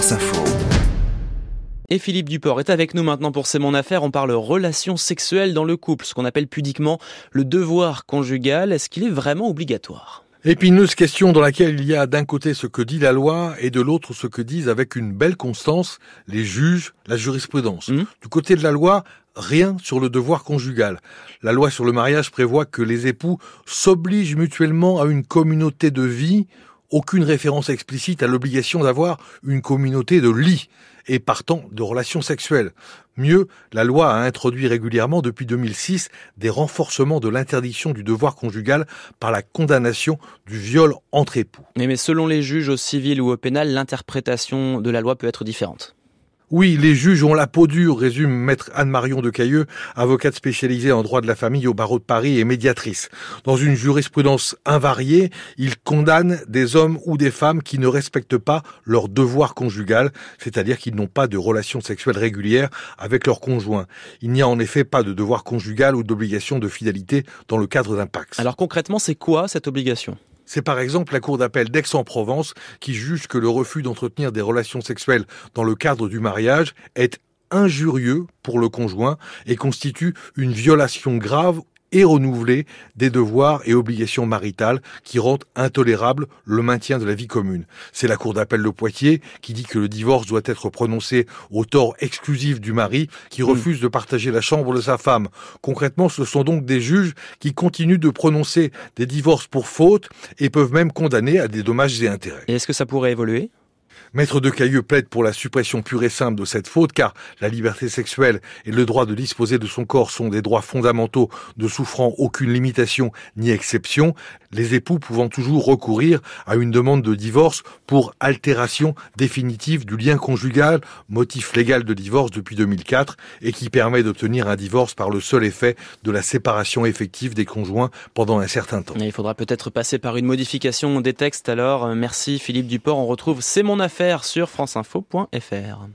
Info. Et Philippe Duport est avec nous maintenant pour C'est mon affaire. On parle relations sexuelles dans le couple, ce qu'on appelle pudiquement le devoir conjugal. Est-ce qu'il est vraiment obligatoire? Épineuse question dans laquelle il y a d'un côté ce que dit la loi et de l'autre ce que disent avec une belle constance les juges, la jurisprudence. Mmh. Du côté de la loi, rien sur le devoir conjugal. La loi sur le mariage prévoit que les époux s'obligent mutuellement à une communauté de vie, aucune référence explicite à l'obligation d'avoir une communauté de lit et partant de relations sexuelles. Mieux, la loi a introduit régulièrement depuis 2006 des renforcements de l'interdiction du devoir conjugal par la condamnation du viol entre époux. Mais, mais selon les juges au civil ou au pénal, l'interprétation de la loi peut être différente. Oui, les juges ont la peau dure, résume maître Anne-Marion de Cailleux, avocate spécialisée en droit de la famille au barreau de Paris et médiatrice. Dans une jurisprudence invariée, ils condamnent des hommes ou des femmes qui ne respectent pas leur devoir conjugal, c'est-à-dire qu'ils n'ont pas de relations sexuelles régulières avec leur conjoint. Il n'y a en effet pas de devoir conjugal ou d'obligation de fidélité dans le cadre d'un Pax. Alors concrètement, c'est quoi cette obligation? C'est par exemple la Cour d'appel d'Aix-en-Provence qui juge que le refus d'entretenir des relations sexuelles dans le cadre du mariage est injurieux pour le conjoint et constitue une violation grave et renouveler des devoirs et obligations maritales qui rendent intolérable le maintien de la vie commune. C'est la Cour d'appel de Poitiers qui dit que le divorce doit être prononcé au tort exclusif du mari qui refuse de partager la chambre de sa femme. Concrètement, ce sont donc des juges qui continuent de prononcer des divorces pour faute et peuvent même condamner à des dommages et intérêts. Et est-ce que ça pourrait évoluer? Maître de Cailleux plaide pour la suppression pure et simple de cette faute car la liberté sexuelle et le droit de disposer de son corps sont des droits fondamentaux ne souffrant aucune limitation ni exception, les époux pouvant toujours recourir à une demande de divorce pour altération définitive du lien conjugal, motif légal de divorce depuis 2004 et qui permet d'obtenir un divorce par le seul effet de la séparation effective des conjoints pendant un certain temps. Il faudra peut-être passer par une modification des textes alors. Merci Philippe Duport, on retrouve C'est mon affaire sur franceinfo.fr.